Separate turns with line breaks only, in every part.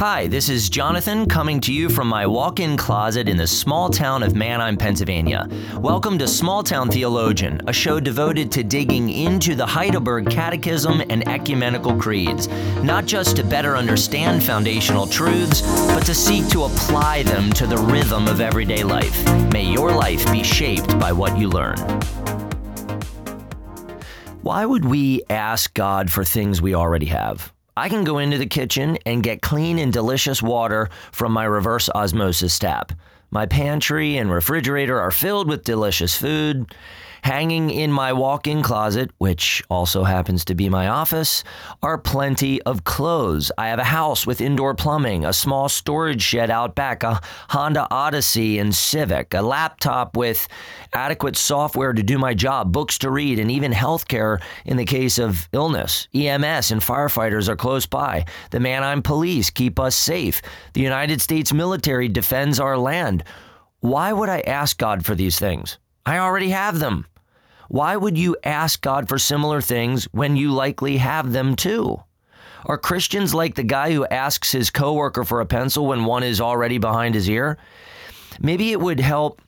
Hi, this is Jonathan coming to you from my walk in closet in the small town of Manheim, Pennsylvania. Welcome to Small Town Theologian, a show devoted to digging into the Heidelberg Catechism and ecumenical creeds, not just to better understand foundational truths, but to seek to apply them to the rhythm of everyday life. May your life be shaped by what you learn. Why would we ask God for things we already have? I can go into the kitchen and get clean and delicious water from my reverse osmosis tap. My pantry and refrigerator are filled with delicious food. Hanging in my walk in closet, which also happens to be my office, are plenty of clothes. I have a house with indoor plumbing, a small storage shed out back, a Honda Odyssey and Civic, a laptop with adequate software to do my job, books to read, and even healthcare in the case of illness. EMS and firefighters are close by. The Manheim police keep us safe. The United States military defends our land. Why would I ask God for these things? I already have them. Why would you ask God for similar things when you likely have them too? Are Christians like the guy who asks his coworker for a pencil when one is already behind his ear? Maybe it would help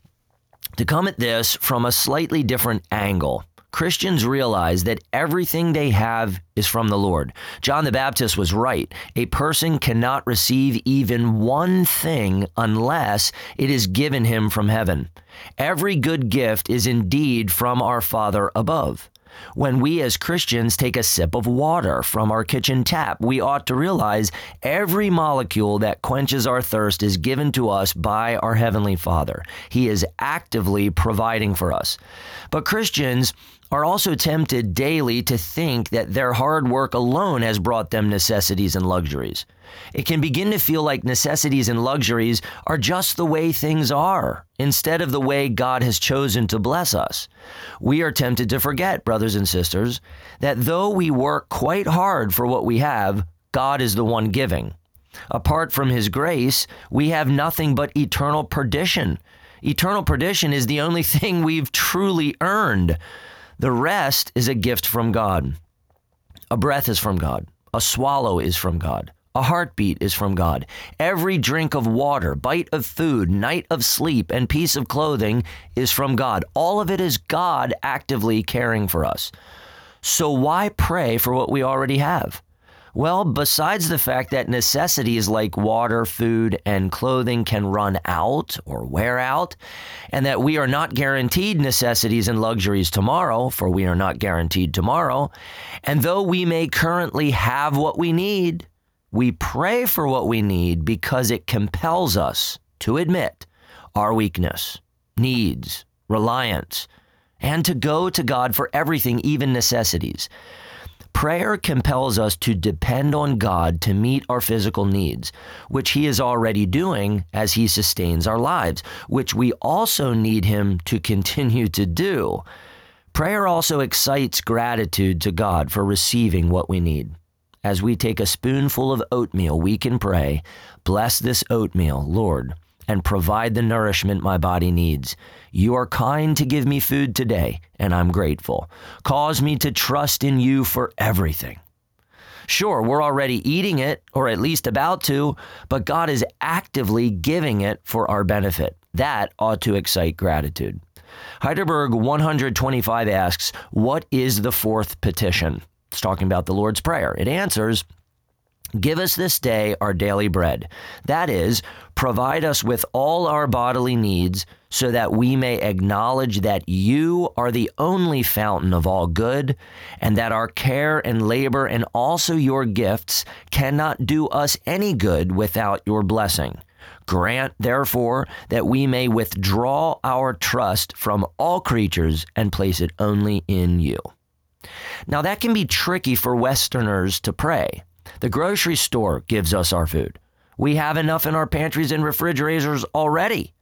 to come at this from a slightly different angle. Christians realize that everything they have is from the Lord. John the Baptist was right. A person cannot receive even one thing unless it is given him from heaven. Every good gift is indeed from our Father above. When we as Christians take a sip of water from our kitchen tap, we ought to realize every molecule that quenches our thirst is given to us by our Heavenly Father. He is actively providing for us. But Christians are also tempted daily to think that their hard work alone has brought them necessities and luxuries. It can begin to feel like necessities and luxuries are just the way things are, instead of the way God has chosen to bless us. We are tempted to forget, brothers and sisters, that though we work quite hard for what we have, God is the one giving. Apart from His grace, we have nothing but eternal perdition. Eternal perdition is the only thing we've truly earned. The rest is a gift from God. A breath is from God. A swallow is from God. A heartbeat is from God. Every drink of water, bite of food, night of sleep, and piece of clothing is from God. All of it is God actively caring for us. So why pray for what we already have? Well, besides the fact that necessities like water, food, and clothing can run out or wear out, and that we are not guaranteed necessities and luxuries tomorrow, for we are not guaranteed tomorrow, and though we may currently have what we need, we pray for what we need because it compels us to admit our weakness, needs, reliance, and to go to God for everything, even necessities. Prayer compels us to depend on God to meet our physical needs, which He is already doing as He sustains our lives, which we also need Him to continue to do. Prayer also excites gratitude to God for receiving what we need. As we take a spoonful of oatmeal, we can pray, Bless this oatmeal, Lord and provide the nourishment my body needs. You are kind to give me food today, and I'm grateful. Cause me to trust in you for everything. Sure, we're already eating it, or at least about to, but God is actively giving it for our benefit. That ought to excite gratitude. Heidelberg 125 asks, What is the fourth petition? It's talking about the Lord's Prayer. It answers, Give us this day our daily bread. That is, provide us with all our bodily needs, so that we may acknowledge that you are the only fountain of all good, and that our care and labor and also your gifts cannot do us any good without your blessing. Grant, therefore, that we may withdraw our trust from all creatures and place it only in you. Now, that can be tricky for Westerners to pray. The grocery store gives us our food. We have enough in our pantries and refrigerators already.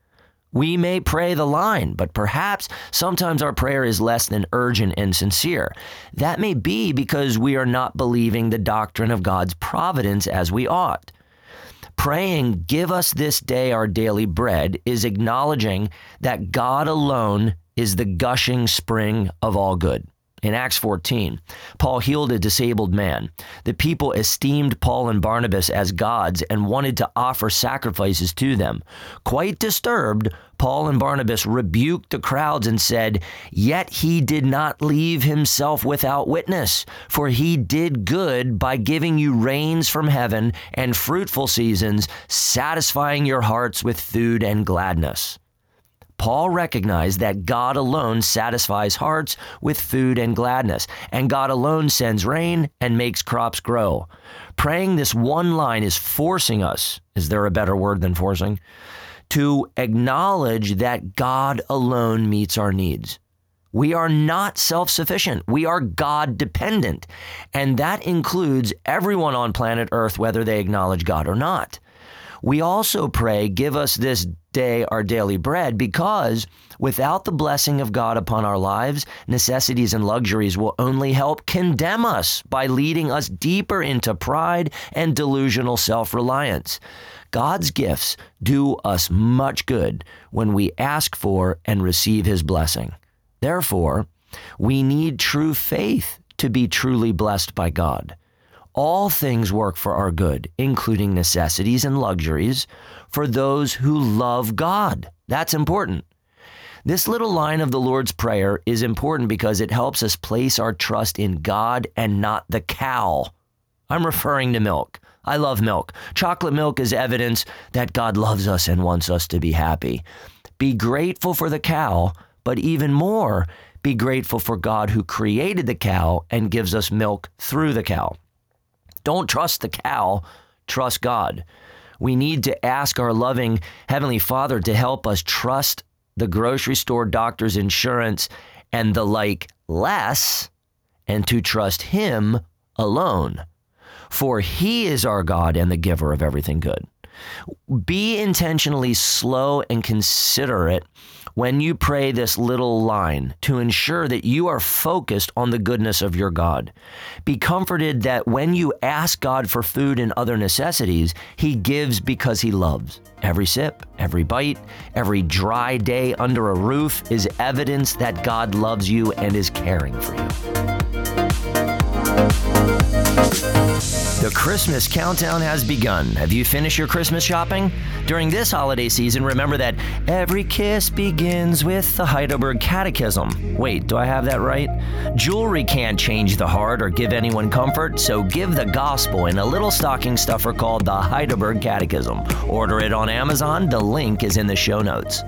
We may pray the line, but perhaps sometimes our prayer is less than urgent and sincere. That may be because we are not believing the doctrine of God's providence as we ought. Praying, Give us this day our daily bread, is acknowledging that God alone is the gushing spring of all good. In Acts 14, Paul healed a disabled man. The people esteemed Paul and Barnabas as gods and wanted to offer sacrifices to them. Quite disturbed, Paul and Barnabas rebuked the crowds and said, Yet he did not leave himself without witness, for he did good by giving you rains from heaven and fruitful seasons, satisfying your hearts with food and gladness. Paul recognized that God alone satisfies hearts with food and gladness, and God alone sends rain and makes crops grow. Praying this one line is forcing us, is there a better word than forcing? To acknowledge that God alone meets our needs. We are not self sufficient. We are God dependent. And that includes everyone on planet Earth, whether they acknowledge God or not. We also pray, give us this day our daily bread, because without the blessing of God upon our lives, necessities and luxuries will only help condemn us by leading us deeper into pride and delusional self reliance. God's gifts do us much good when we ask for and receive His blessing. Therefore, we need true faith to be truly blessed by God. All things work for our good, including necessities and luxuries, for those who love God. That's important. This little line of the Lord's Prayer is important because it helps us place our trust in God and not the cow. I'm referring to milk. I love milk. Chocolate milk is evidence that God loves us and wants us to be happy. Be grateful for the cow, but even more, be grateful for God who created the cow and gives us milk through the cow. Don't trust the cow, trust God. We need to ask our loving Heavenly Father to help us trust the grocery store, doctor's insurance, and the like less, and to trust Him alone. For He is our God and the giver of everything good. Be intentionally slow and considerate when you pray this little line to ensure that you are focused on the goodness of your God. Be comforted that when you ask God for food and other necessities, He gives because He loves. Every sip, every bite, every dry day under a roof is evidence that God loves you and is caring for you. The Christmas countdown has begun. Have you finished your Christmas shopping? During this holiday season, remember that every kiss begins with the Heidelberg Catechism. Wait, do I have that right? Jewelry can't change the heart or give anyone comfort, so give the gospel in a little stocking stuffer called the Heidelberg Catechism. Order it on Amazon. The link is in the show notes.